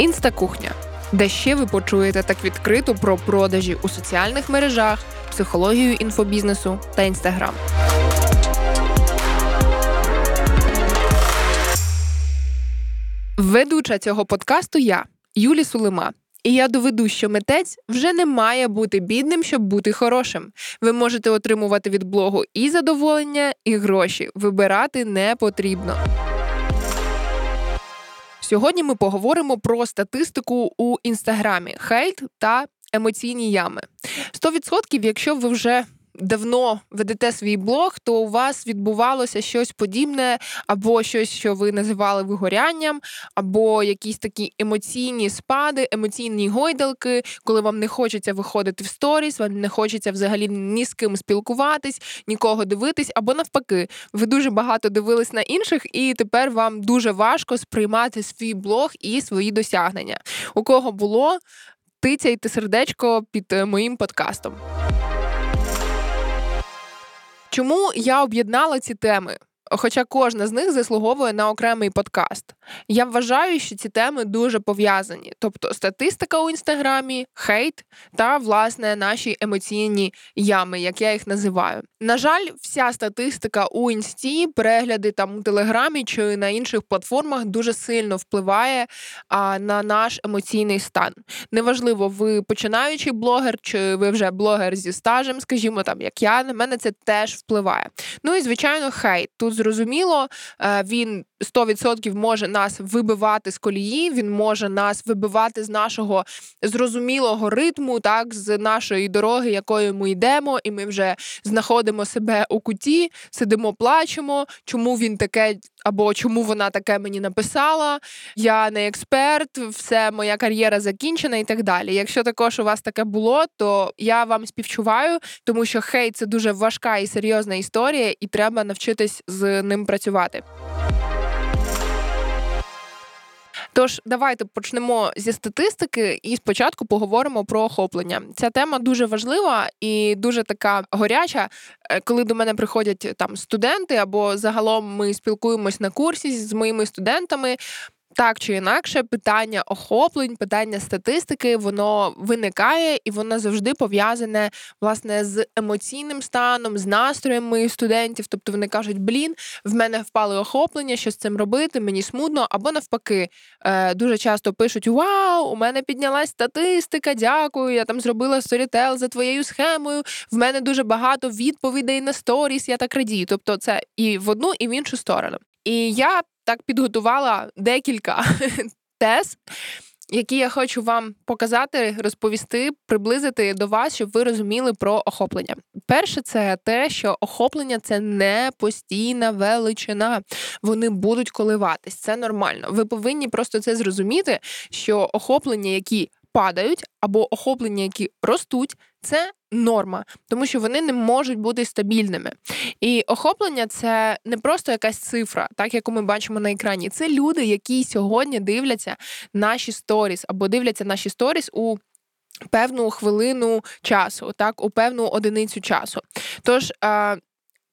Інстакухня, де ще ви почуєте так відкрито про продажі у соціальних мережах, психологію інфобізнесу та інстаграм. Ведуча цього подкасту я, Юлі Сулима. І я доведу, що митець вже не має бути бідним, щоб бути хорошим. Ви можете отримувати від блогу і задоволення, і гроші. Вибирати не потрібно. Сьогодні ми поговоримо про статистику у інстаграмі, хейт та емоційні ями. 100%, якщо ви вже давно ведете свій блог, то у вас відбувалося щось подібне, або щось, що ви називали вигорянням, або якісь такі емоційні спади, емоційні гойдалки, коли вам не хочеться виходити в сторіс, вам не хочеться взагалі ні з ким спілкуватись, нікого дивитись, або навпаки, ви дуже багато дивились на інших, і тепер вам дуже важко сприймати свій блог і свої досягнення. У кого було, тицяйте сердечко під е, моїм подкастом. Чому я об'єднала ці теми? Хоча кожна з них заслуговує на окремий подкаст. Я вважаю, що ці теми дуже пов'язані, тобто статистика у інстаграмі, хейт та власне наші емоційні ями, як я їх називаю. На жаль, вся статистика у інсті, перегляди там у телеграмі чи на інших платформах дуже сильно впливає а, на наш емоційний стан. Неважливо, ви починаючий блогер, чи ви вже блогер зі стажем, скажімо там, як я, на мене це теж впливає. Ну і звичайно, хейт тут зрозуміло, е, він 100% може нас вибивати з колії, він може нас вибивати з нашого зрозумілого ритму, так з нашої дороги, якою ми йдемо, і ми вже знаходимо себе у куті, сидимо, плачемо. Чому він таке, або чому вона таке мені написала? Я не експерт, все моя кар'єра закінчена і так далі. Якщо також у вас таке було, то я вам співчуваю, тому що хейт це дуже важка і серйозна історія, і треба навчитись з ним працювати. Тож давайте почнемо зі статистики і спочатку поговоримо про охоплення. Ця тема дуже важлива і дуже така горяча. Е, коли до мене приходять там студенти, або загалом ми спілкуємось на курсі з моїми студентами. Так чи інакше, питання охоплень, питання статистики, воно виникає і воно завжди пов'язане власне з емоційним станом, з настроєм моїх студентів. Тобто вони кажуть, блін, в мене впали охоплення, що з цим робити, мені смутно, або навпаки, е, дуже часто пишуть: Вау, у мене піднялась статистика, дякую, я там зробила сторітел за твоєю схемою. В мене дуже багато відповідей на сторіс, я так радію. Тобто, це і в одну, і в іншу сторону. І я так підготувала декілька тез, які я хочу вам показати, розповісти, приблизити до вас, щоб ви розуміли про охоплення. Перше, це те, що охоплення це не постійна величина. Вони будуть коливатись. Це нормально. Ви повинні просто це зрозуміти, що охоплення, які падають, або охоплення, які ростуть, це норма, тому що вони не можуть бути стабільними. І охоплення це не просто якась цифра, так яку ми бачимо на екрані. Це люди, які сьогодні дивляться наші сторіс або дивляться наші сторіс у. Певну хвилину часу, так, у певну одиницю часу. Тож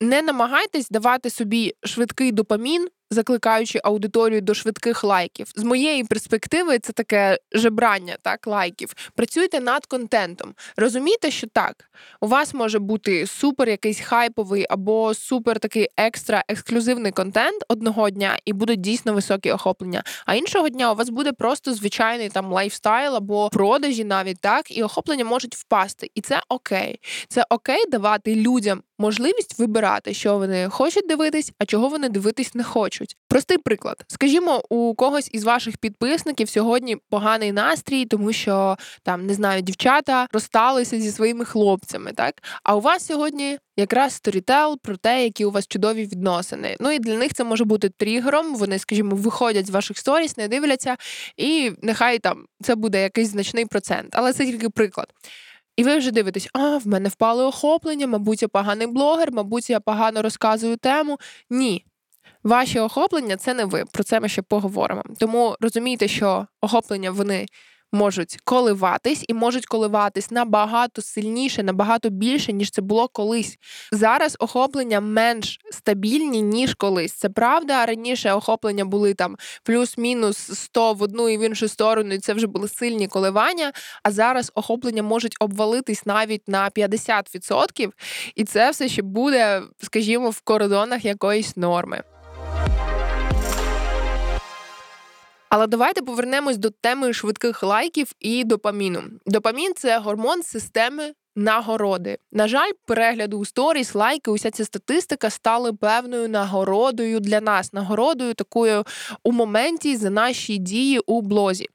не намагайтесь давати собі швидкий допамін закликаючи аудиторію до швидких лайків. З моєї перспективи, це таке жебрання, так, лайків. Працюйте над контентом. Розумійте, що так, у вас може бути супер якийсь хайповий або супер такий екстра ексклюзивний контент одного дня, і будуть дійсно високі охоплення. А іншого дня у вас буде просто звичайний там лайфстайл або продажі, навіть так, і охоплення можуть впасти. І це окей. Це окей давати людям можливість вибирати, що вони хочуть дивитись, а чого вони дивитись не хочуть. Простий приклад. Скажімо, у когось із ваших підписників сьогодні поганий настрій, тому що там не знаю, дівчата розсталися зі своїми хлопцями, так? А у вас сьогодні якраз сторітел про те, які у вас чудові відносини. Ну і для них це може бути тригером. Вони, скажімо, виходять з ваших сторіс, не дивляться, і нехай там це буде якийсь значний процент. Але це тільки приклад. І ви вже дивитесь, а в мене впали охоплення, мабуть, я поганий блогер, мабуть, я погано розказую тему. Ні. Ваші охоплення це не ви. Про це ми ще поговоримо. Тому розумійте, що охоплення вони можуть коливатись і можуть коливатись набагато сильніше, набагато більше, ніж це було колись. Зараз охоплення менш стабільні, ніж колись. Це правда. Раніше охоплення були там плюс-мінус 100 в одну і в іншу сторону, і це вже були сильні коливання. А зараз охоплення можуть обвалитись навіть на 50%, і це все ще буде, скажімо, в кордонах якоїсь норми. Але давайте повернемось до теми швидких лайків і допаміну. Допамін це гормон системи. Нагороди. На жаль, перегляду у сторіс, лайки, уся ця статистика стали певною нагородою для нас, нагородою такою у моменті за наші дії у блозі.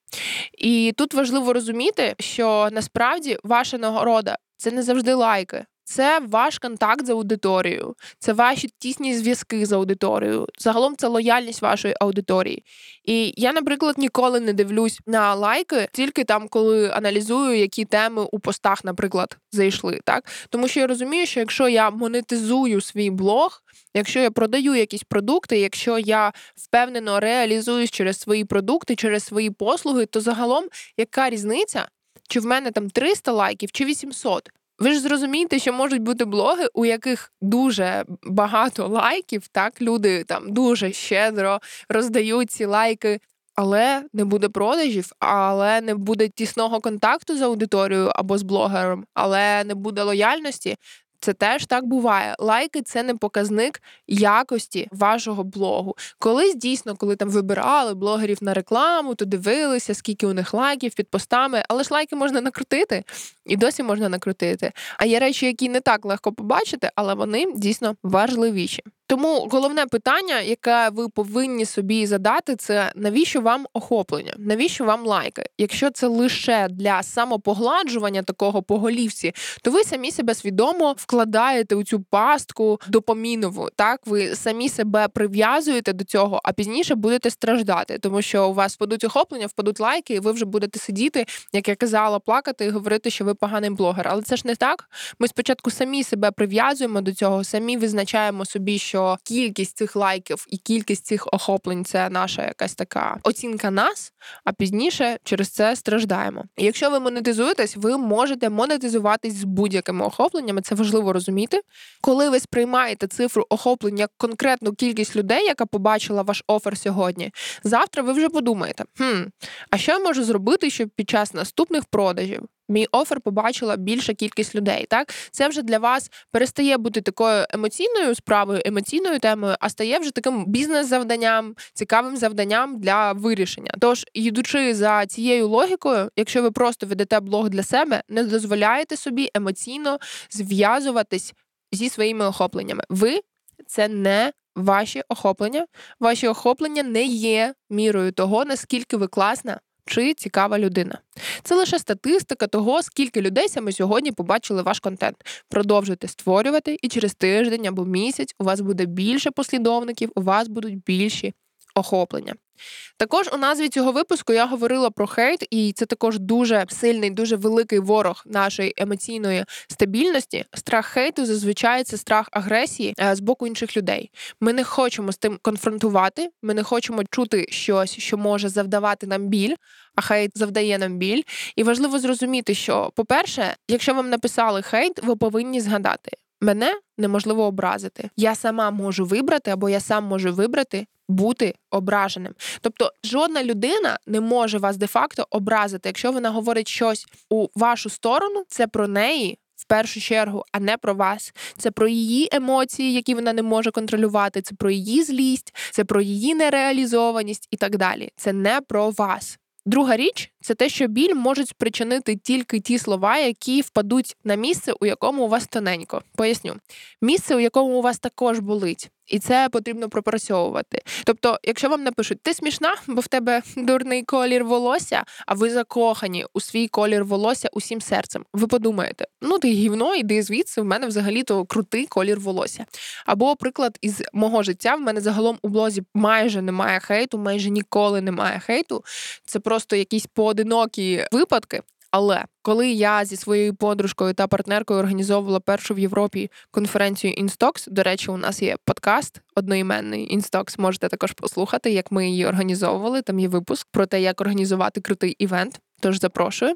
І тут важливо розуміти, що насправді ваша нагорода це не завжди лайки. Це ваш контакт з аудиторією, це ваші тісні зв'язки з аудиторією. Загалом це лояльність вашої аудиторії. І я, наприклад, ніколи не дивлюсь на лайки, тільки там, коли аналізую, які теми у постах, наприклад, зайшли. Так тому що я розумію, що якщо я монетизую свій блог, якщо я продаю якісь продукти, якщо я впевнено реалізуюсь через свої продукти, через свої послуги, то загалом яка різниця? Чи в мене там 300 лайків, чи 800? Ви ж зрозумієте, що можуть бути блоги, у яких дуже багато лайків, так люди там дуже щедро роздають ці лайки, але не буде продажів, але не буде тісного контакту з аудиторією або з блогером, але не буде лояльності. Це теж так буває. Лайки це не показник якості вашого блогу. Колись дійсно, коли там вибирали блогерів на рекламу, то дивилися, скільки у них лайків під постами, але ж лайки можна накрутити, і досі можна накрутити. А є речі, які не так легко побачити, але вони дійсно важливіші. Тому головне питання, яке ви повинні собі задати, це навіщо вам охоплення? Навіщо вам лайки? Якщо це лише для самопогладжування такого по голівці, то ви самі себе свідомо вкладаєте у цю пастку допомінову. Так, ви самі себе прив'язуєте до цього, а пізніше будете страждати, тому що у вас впадуть охоплення, впадуть лайки, і ви вже будете сидіти, як я казала, плакати і говорити, що ви поганий блогер. Але це ж не так. Ми спочатку самі себе прив'язуємо до цього, самі визначаємо собі, що кількість цих лайків і кількість цих охоплень це наша якась така оцінка нас, а пізніше через це страждаємо. І якщо ви монетизуєтесь, ви можете монетизуватись з будь-якими охопленнями. Це важливо розуміти. Коли ви сприймаєте цифру охоплення як конкретну кількість людей, яка побачила ваш офер сьогодні, завтра ви вже подумаєте: хм, а що я можу зробити, щоб під час наступних продажів мій офер побачила більша кількість людей. Так це вже для вас перестає бути такою емоційною справою, емоційною темою, а стає вже таким бізнес-завданням, цікавим завданням для вирішення. Тож, йдучи за цією логікою, якщо ви просто ведете блог для себе, не дозволяєте собі емоційно зв'язуватись зі своїми охопленнями. Ви це не ваші охоплення. Ваші охоплення не є мірою того, наскільки ви класна чи цікава людина. Це лише статистика того, скільки людей саме сьогодні побачили ваш контент. Продовжуйте створювати, і через тиждень або місяць у вас буде більше послідовників, у вас будуть більші охоплення. Також у назві цього випуску я говорила про хейт, і це також дуже сильний, дуже великий ворог нашої емоційної стабільності. Страх хейту зазвичай це страх агресії е, з боку інших людей. Ми не хочемо з тим конфронтувати, ми не хочемо чути щось, що може завдавати нам біль. А хейт завдає нам біль. І важливо зрозуміти, що, по-перше, якщо вам написали хейт, ви повинні згадати, мене неможливо образити. Я сама можу вибрати, або я сам можу вибрати бути ображеним. Тобто жодна людина не може вас де-факто образити. Якщо вона говорить щось у вашу сторону, це про неї. В першу чергу, а не про вас. Це про її емоції, які вона не може контролювати. Це про її злість, це про її нереалізованість і так далі. Це не про вас. Друга річ це те, що біль можуть спричинити тільки ті слова, які впадуть на місце, у якому у вас тоненько. Поясню, місце, у якому у вас також болить. І це потрібно пропрацьовувати. Тобто, якщо вам напишуть, ти смішна, бо в тебе дурний колір волосся, а ви закохані у свій колір волосся усім серцем. Ви подумаєте, ну ти гівно, іди звідси, в мене взагалі-то крутий колір волосся. Або приклад із мого життя, в мене загалом у блозі майже немає хейту, майже ніколи немає хейту. Це просто якісь поодинокі випадки. Але коли я зі своєю подружкою та партнеркою організовувала першу в Європі конференцію Інстокс, до речі, у нас є подкаст одноіменний Інстокс. Можете також послухати, як ми її організовували. Там є випуск про те, як організувати крутий івент. Тож запрошую.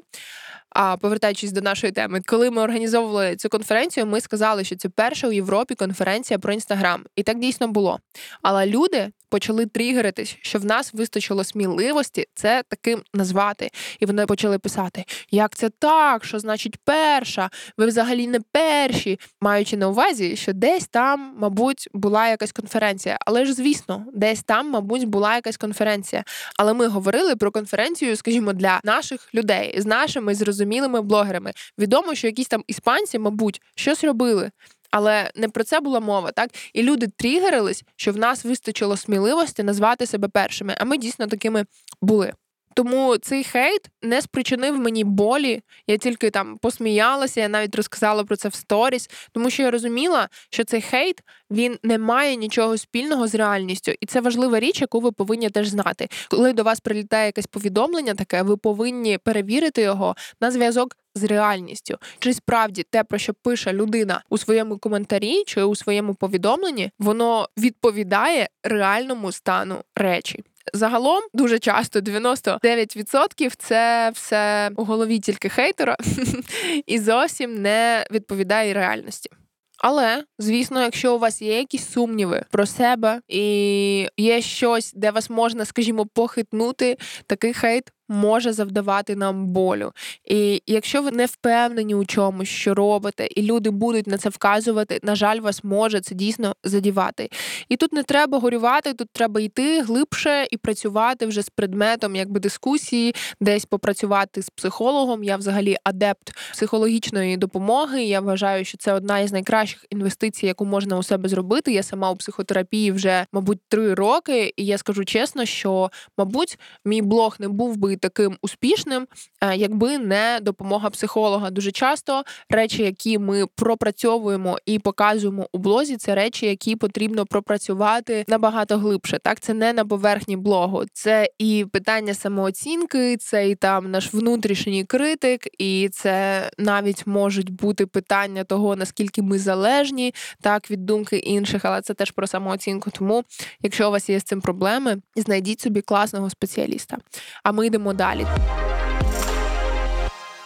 А повертаючись до нашої теми, коли ми організовували цю конференцію, ми сказали, що це перша у Європі конференція про інстаграм, і так дійсно було. Але люди почали тригеритись, що в нас вистачило сміливості це таким назвати. І вони почали писати: як це так? Що значить перша? Ви взагалі не перші, маючи на увазі, що десь там, мабуть, була якась конференція. Але ж, звісно, десь там, мабуть, була якась конференція. Але ми говорили про конференцію, скажімо, для наших людей з нашими зрозумілими блогерами. Відомо, що якісь там іспанці, мабуть, щось робили. Але не про це була мова, так? І люди тригерились, що в нас вистачило сміливості назвати себе першими, а ми дійсно такими були. Тому цей хейт не спричинив мені болі. Я тільки там посміялася, я навіть розказала про це в сторіс, тому що я розуміла, що цей хейт він не має нічого спільного з реальністю, і це важлива річ, яку ви повинні теж знати. Коли до вас прилітає якесь повідомлення, таке ви повинні перевірити його на зв'язок. З реальністю, чи справді те, про що пише людина у своєму коментарі чи у своєму повідомленні, воно відповідає реальному стану речі. Загалом дуже часто 99% це все у голові тільки хейтера і зовсім не відповідає реальності. Але, звісно, якщо у вас є якісь сумніви про себе і є щось, де вас можна, скажімо, похитнути, такий хейт може завдавати нам болю. І якщо ви не впевнені у чомусь, що робите, і люди будуть на це вказувати, на жаль, вас може це дійсно задівати. І тут не треба горювати, тут треба йти глибше і працювати вже з предметом, якби дискусії, десь попрацювати з психологом. Я взагалі адепт психологічної допомоги. Я вважаю, що це одна із найкращих інвестицій, яку можна у себе зробити. Я сама у психотерапії вже, мабуть, три роки, і я скажу чесно, що, мабуть, мій блог не був би таким успішним, е, якби не допомога психолога. Дуже часто речі, які ми пропрацьовуємо і показуємо у блозі, це речі, які потрібно пропрацювати набагато глибше. Так, це не на поверхні блогу, це і питання самооцінки, це і там наш внутрішній критик, і це навіть можуть бути питання того, наскільки ми залежні так від думки інших, але це теж про самооцінку. Тому, якщо у вас є з цим проблеми, знайдіть собі класного спеціаліста. А ми йдемо далі.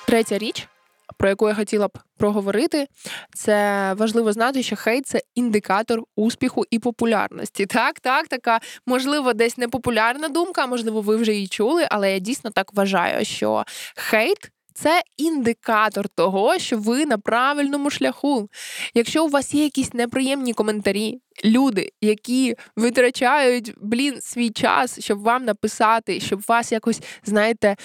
Третя річ, про яку я хотіла б проговорити, це важливо знати, що хейт це індикатор успіху і популярності. Так, так, така можливо, десь непопулярна думка, можливо, ви вже її чули, але я дійсно так вважаю, що хейт. Це індикатор того, що ви на правильному шляху. Якщо у вас є якісь неприємні коментарі, люди, які витрачають блін свій час, щоб вам написати, щоб вас якось, знаєте,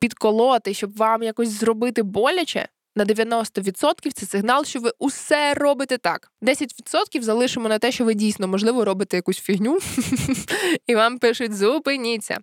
підколоти, щоб вам якось зробити боляче. На 90% це сигнал, що ви усе робите так. 10% залишимо на те, що ви дійсно, можливо, робите якусь фігню, і вам пишуть зупиніться.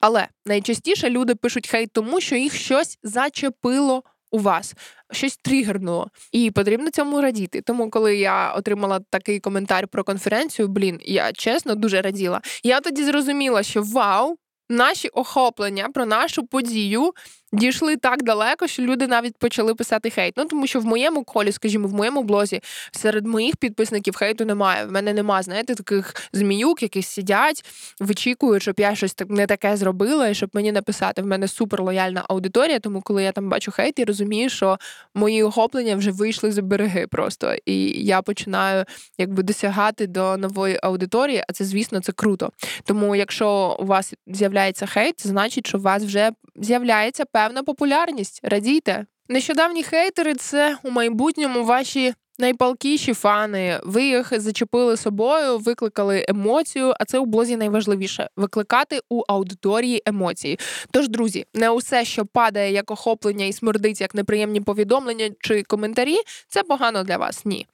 Але найчастіше люди пишуть хейт тому, що їх щось зачепило у вас, щось тригернуло. І потрібно цьому радіти. Тому, коли я отримала такий коментар про конференцію, блін, я чесно дуже раділа. Я тоді зрозуміла, що вау, наші охоплення про нашу подію дійшли так далеко, що люди навіть почали писати хейт. Ну тому що в моєму колі, скажімо, в моєму блозі серед моїх підписників хейту немає. В мене немає, знаєте, таких зміюк, які сидять, вичікують, щоб я щось так не таке зробила, і щоб мені написати. В мене супер лояльна аудиторія, тому коли я там бачу хейт, я розумію, що мої охоплення вже вийшли за береги просто. І я починаю якби досягати до нової аудиторії, а це, звісно, це круто. Тому, якщо у вас з'являється хейт, значить, що у вас вже з'являється певна популярність. Радійте. Нещодавні хейтери це у майбутньому ваші Найпалкіші фани, ви їх зачепили собою, викликали емоцію, а це у блозі найважливіше викликати у аудиторії емоції. Тож, друзі, не усе, що падає як охоплення і смердить, як неприємні повідомлення чи коментарі, це погано для вас. Ні.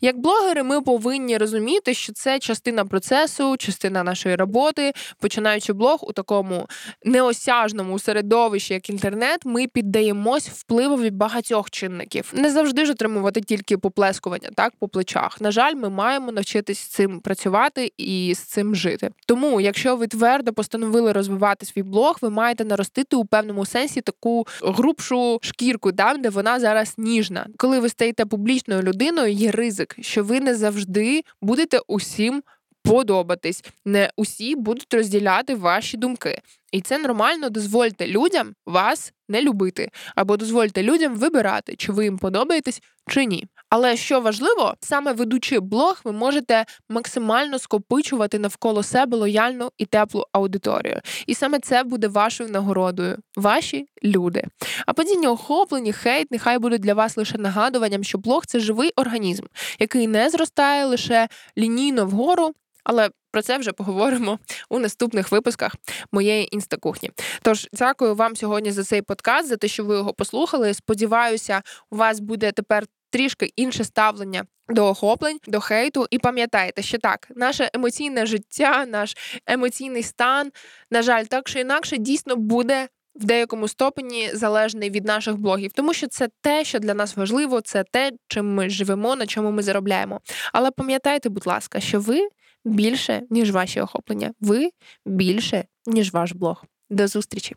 Як блогери, ми повинні розуміти, що це частина процесу, частина нашої роботи. Починаючи блог у такому неосяжному середовищі, як інтернет, ми піддаємось впливові багатьох чинників. Не завжди ж отримувати тільки попле поплескування так по плечах. На жаль, ми маємо навчитись цим працювати і з цим жити. Тому, якщо ви твердо постановили розвивати свій блог, ви маєте наростити у певному сенсі таку грубшу шкірку, там де вона зараз ніжна. Коли ви стаєте публічною людиною, є ризик, що ви не завжди будете усім подобатись. Не усі будуть розділяти ваші думки. І це нормально. Дозвольте людям вас не любити, або дозвольте людям вибирати, чи ви їм подобаєтесь чи ні. Але що важливо, саме ведучи блог, ви можете максимально скопичувати навколо себе лояльну і теплу аудиторію. І саме це буде вашою нагородою, ваші люди. А падіння охоплені, хейт, нехай будуть для вас лише нагадуванням, що блог це живий організм, який не зростає лише лінійно вгору. Але про це вже поговоримо у наступних випусках моєї інстакухні. Тож дякую вам сьогодні за цей подкаст, за те, що ви його послухали. Сподіваюся, у вас буде тепер трішки інше ставлення. До охоплень, до хейту, і пам'ятайте, що так, наше емоційне життя, наш емоційний стан, на жаль, так чи інакше, дійсно буде в деякому ступені залежний від наших блогів, тому що це те, що для нас важливо, це те, чим ми живемо, на чому ми заробляємо. Але пам'ятайте, будь ласка, що ви більше ніж ваші охоплення, ви більше ніж ваш блог. До зустрічі.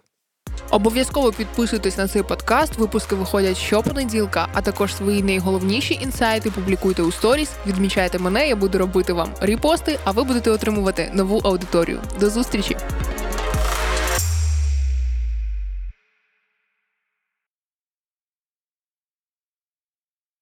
Обов'язково підписуйтесь на цей подкаст. Випуски виходять щопонеділка, а також свої найголовніші інсайти публікуйте у сторіс. Відмічайте мене, я буду робити вам репости, а ви будете отримувати нову аудиторію. До зустрічі!